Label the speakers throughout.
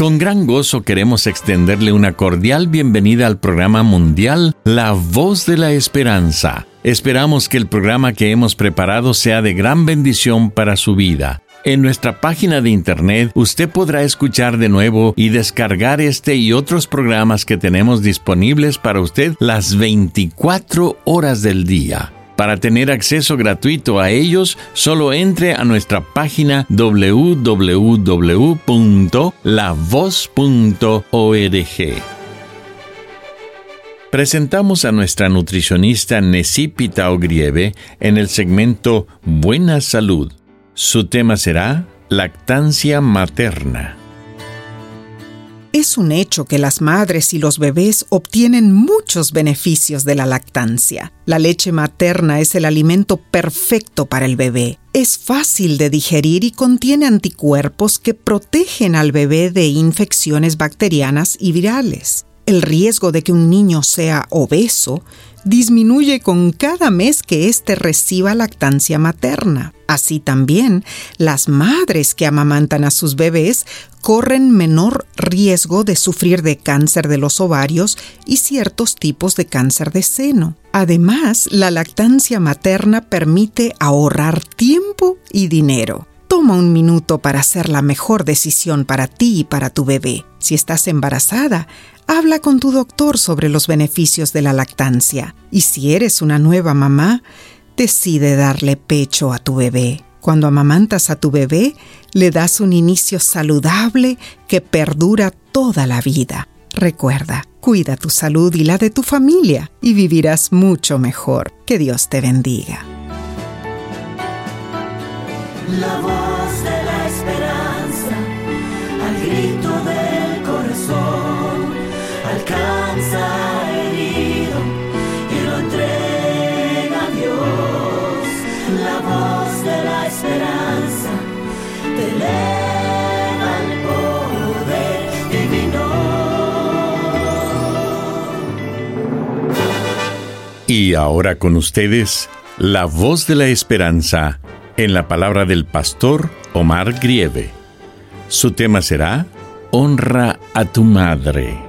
Speaker 1: Con gran gozo queremos extenderle una cordial bienvenida al programa mundial La Voz de la Esperanza. Esperamos que el programa que hemos preparado sea de gran bendición para su vida. En nuestra página de internet usted podrá escuchar de nuevo y descargar este y otros programas que tenemos disponibles para usted las 24 horas del día. Para tener acceso gratuito a ellos, solo entre a nuestra página www.lavoz.org. Presentamos a nuestra nutricionista Necipita Ogrieve en el segmento Buena Salud. Su tema será Lactancia Materna.
Speaker 2: Es un hecho que las madres y los bebés obtienen muchos beneficios de la lactancia. La leche materna es el alimento perfecto para el bebé. Es fácil de digerir y contiene anticuerpos que protegen al bebé de infecciones bacterianas y virales. El riesgo de que un niño sea obeso disminuye con cada mes que éste reciba lactancia materna. Así también, las madres que amamantan a sus bebés corren menor riesgo de sufrir de cáncer de los ovarios y ciertos tipos de cáncer de seno. Además, la lactancia materna permite ahorrar tiempo y dinero. Toma un minuto para hacer la mejor decisión para ti y para tu bebé. Si estás embarazada, Habla con tu doctor sobre los beneficios de la lactancia y si eres una nueva mamá, decide darle pecho a tu bebé. Cuando amamantas a tu bebé, le das un inicio saludable que perdura toda la vida. Recuerda, cuida tu salud y la de tu familia y vivirás mucho mejor. Que Dios te bendiga.
Speaker 3: La voz de la esperanza, al grito del corazón herido y lo entrega a Dios. La voz de la esperanza te eleva el poder divino.
Speaker 1: Y ahora con ustedes, la voz de la esperanza en la palabra del pastor Omar Grieve. Su tema será Honra a tu madre.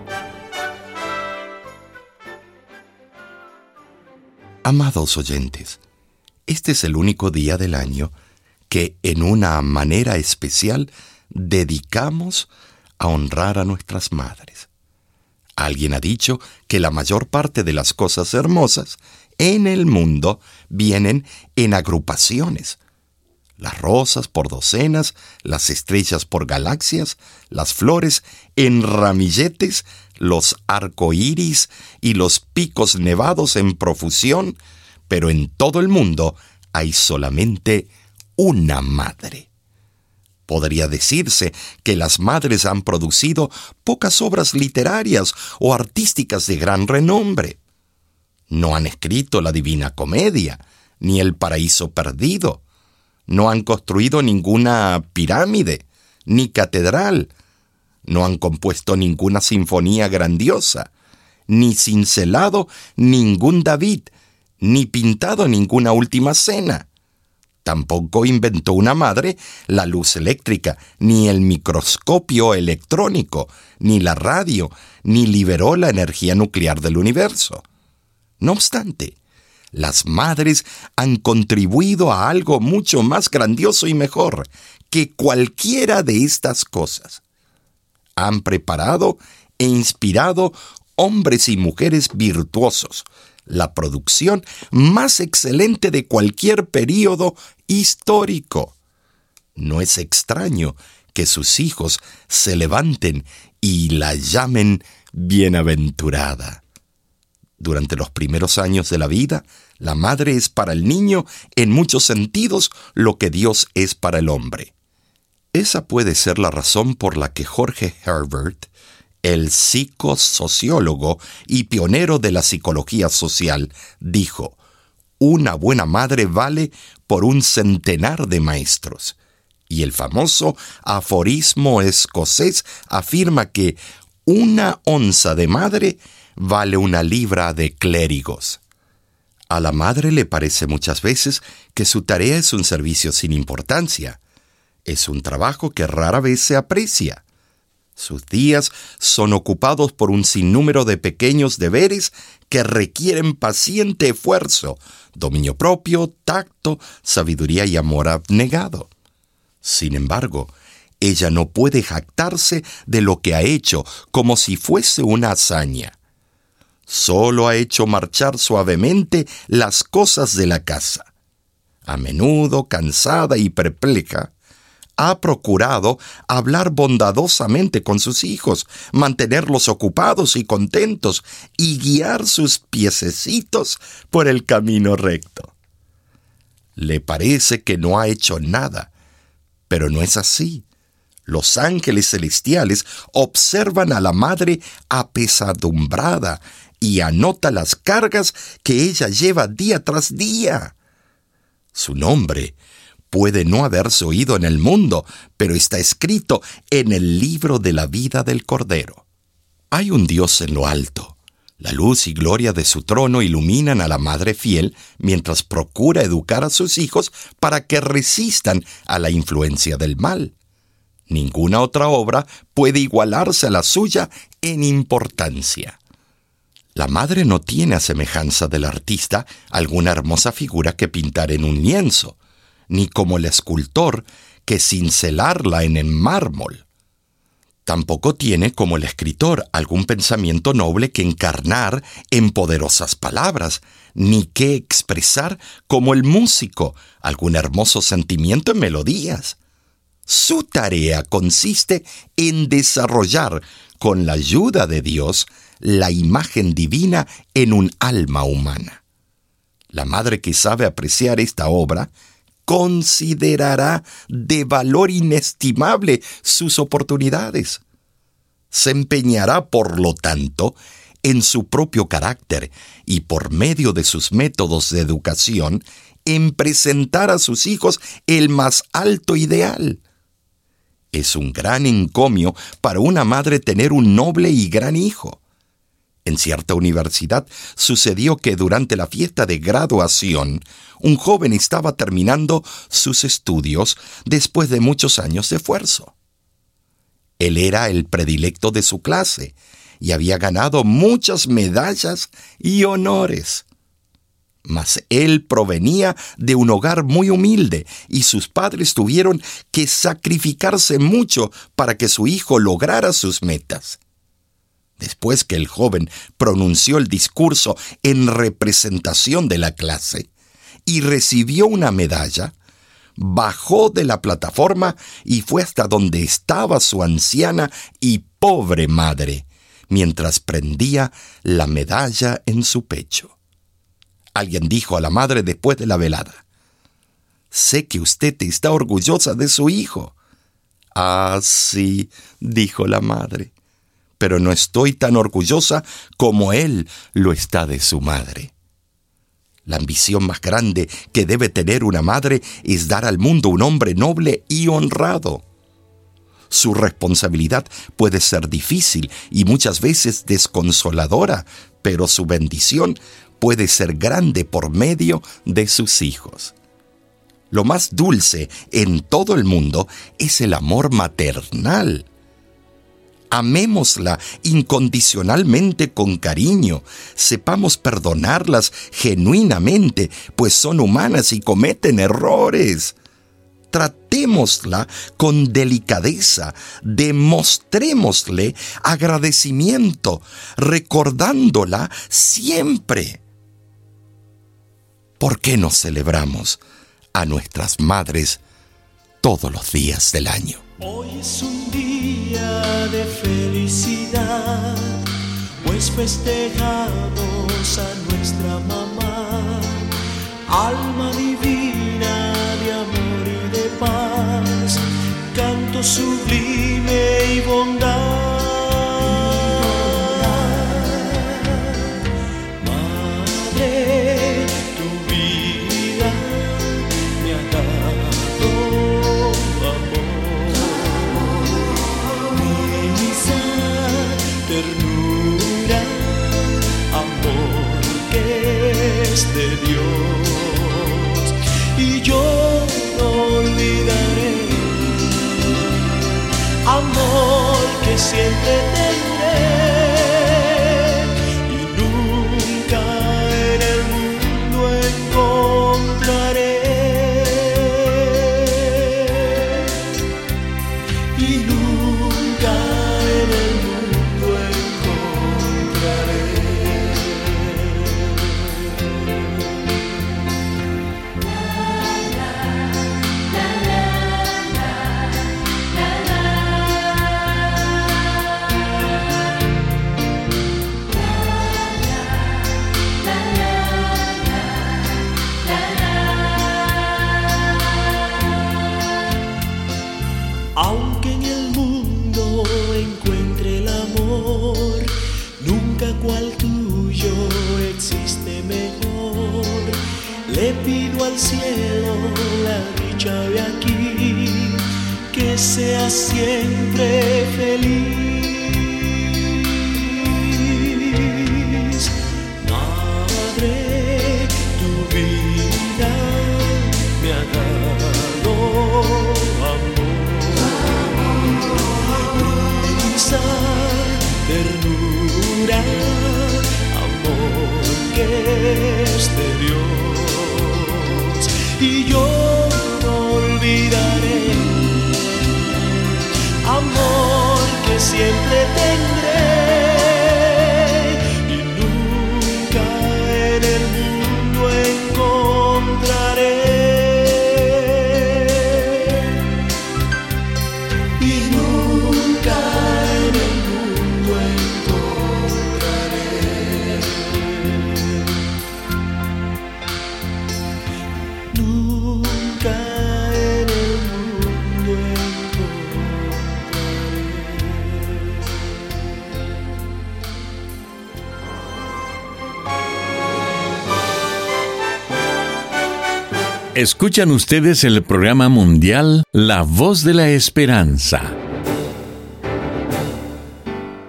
Speaker 4: Amados oyentes, este es el único día del año que en una manera especial dedicamos a honrar a nuestras madres. Alguien ha dicho que la mayor parte de las cosas hermosas en el mundo vienen en agrupaciones. Las rosas por docenas, las estrellas por galaxias, las flores en ramilletes, los arcoíris y los picos nevados en profusión, pero en todo el mundo hay solamente una madre. Podría decirse que las madres han producido pocas obras literarias o artísticas de gran renombre. No han escrito la Divina Comedia, ni el Paraíso Perdido. No han construido ninguna pirámide, ni catedral, no han compuesto ninguna sinfonía grandiosa, ni cincelado ningún David, ni pintado ninguna última cena. Tampoco inventó una madre la luz eléctrica, ni el microscopio electrónico, ni la radio, ni liberó la energía nuclear del universo. No obstante, las madres han contribuido a algo mucho más grandioso y mejor que cualquiera de estas cosas han preparado e inspirado hombres y mujeres virtuosos, la producción más excelente de cualquier período histórico. No es extraño que sus hijos se levanten y la llamen bienaventurada. Durante los primeros años de la vida, la madre es para el niño en muchos sentidos lo que Dios es para el hombre. Esa puede ser la razón por la que Jorge Herbert, el psicosociólogo y pionero de la psicología social, dijo, una buena madre vale por un centenar de maestros. Y el famoso aforismo escocés afirma que una onza de madre vale una libra de clérigos. A la madre le parece muchas veces que su tarea es un servicio sin importancia. Es un trabajo que rara vez se aprecia. Sus días son ocupados por un sinnúmero de pequeños deberes que requieren paciente esfuerzo, dominio propio, tacto, sabiduría y amor abnegado. Sin embargo, ella no puede jactarse de lo que ha hecho como si fuese una hazaña. Solo ha hecho marchar suavemente las cosas de la casa. A menudo, cansada y perpleja, ha procurado hablar bondadosamente con sus hijos, mantenerlos ocupados y contentos y guiar sus piececitos por el camino recto. Le parece que no ha hecho nada, pero no es así. Los ángeles celestiales observan a la madre apesadumbrada y anota las cargas que ella lleva día tras día. Su nombre puede no haberse oído en el mundo, pero está escrito en el libro de la vida del Cordero. Hay un Dios en lo alto. La luz y gloria de su trono iluminan a la Madre fiel mientras procura educar a sus hijos para que resistan a la influencia del mal. Ninguna otra obra puede igualarse a la suya en importancia. La madre no tiene a semejanza del artista alguna hermosa figura que pintar en un lienzo ni como el escultor que cincelarla en el mármol. Tampoco tiene como el escritor algún pensamiento noble que encarnar en poderosas palabras, ni que expresar como el músico algún hermoso sentimiento en melodías. Su tarea consiste en desarrollar, con la ayuda de Dios, la imagen divina en un alma humana. La madre que sabe apreciar esta obra considerará de valor inestimable sus oportunidades. Se empeñará, por lo tanto, en su propio carácter y por medio de sus métodos de educación, en presentar a sus hijos el más alto ideal. Es un gran encomio para una madre tener un noble y gran hijo. En cierta universidad sucedió que durante la fiesta de graduación, un joven estaba terminando sus estudios después de muchos años de esfuerzo. Él era el predilecto de su clase y había ganado muchas medallas y honores. Mas él provenía de un hogar muy humilde y sus padres tuvieron que sacrificarse mucho para que su hijo lograra sus metas. Después que el joven pronunció el discurso en representación de la clase y recibió una medalla, bajó de la plataforma y fue hasta donde estaba su anciana y pobre madre, mientras prendía la medalla en su pecho. Alguien dijo a la madre después de la velada, Sé que usted está orgullosa de su hijo. Ah, sí, dijo la madre pero no estoy tan orgullosa como él lo está de su madre. La ambición más grande que debe tener una madre es dar al mundo un hombre noble y honrado. Su responsabilidad puede ser difícil y muchas veces desconsoladora, pero su bendición puede ser grande por medio de sus hijos. Lo más dulce en todo el mundo es el amor maternal amémosla incondicionalmente con cariño, sepamos perdonarlas genuinamente, pues son humanas y cometen errores. Tratémosla con delicadeza, demostrémosle agradecimiento, recordándola siempre. ¿Por qué no celebramos a nuestras madres todos los días del año?
Speaker 3: Hoy es un día de felicidad, pues
Speaker 5: festejamos a nuestra mamá, alma divina de amor y de paz, canto sublime y bondad. Siempre tendré.
Speaker 1: Escuchan ustedes el programa mundial La Voz de la Esperanza.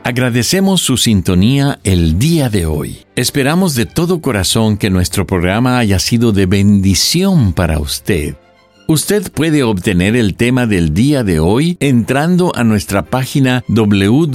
Speaker 1: Agradecemos su sintonía el día de hoy. Esperamos de todo corazón que nuestro programa haya sido de bendición para usted. Usted puede obtener el tema del día de hoy entrando a nuestra página www.lavoz.org.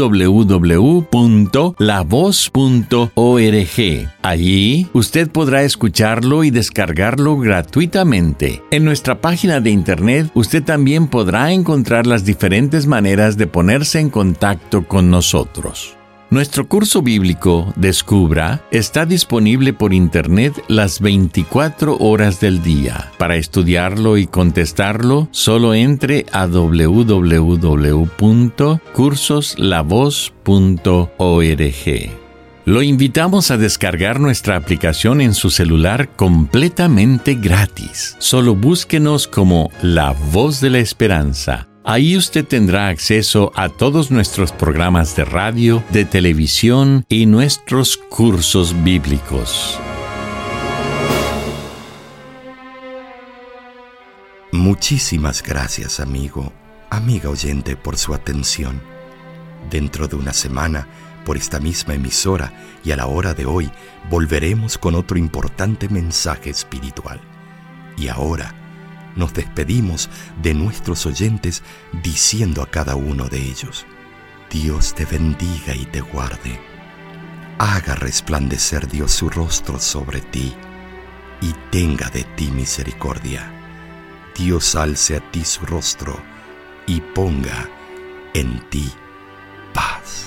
Speaker 1: Allí usted podrá escucharlo y descargarlo gratuitamente. En nuestra página de internet usted también podrá encontrar las diferentes maneras de ponerse en contacto con nosotros. Nuestro curso bíblico Descubra está disponible por Internet las 24 horas del día. Para estudiarlo y contestarlo, solo entre a www.cursoslavos.org. Lo invitamos a descargar nuestra aplicación en su celular completamente gratis. Solo búsquenos como La Voz de la Esperanza Ahí usted tendrá acceso a todos nuestros programas de radio, de televisión y nuestros cursos bíblicos.
Speaker 4: Muchísimas gracias amigo, amiga oyente por su atención. Dentro de una semana, por esta misma emisora y a la hora de hoy, volveremos con otro importante mensaje espiritual. Y ahora, nos despedimos de nuestros oyentes diciendo a cada uno de ellos, Dios te bendiga y te guarde. Haga resplandecer Dios su rostro sobre ti y tenga de ti misericordia. Dios alce a ti su rostro y ponga en ti paz.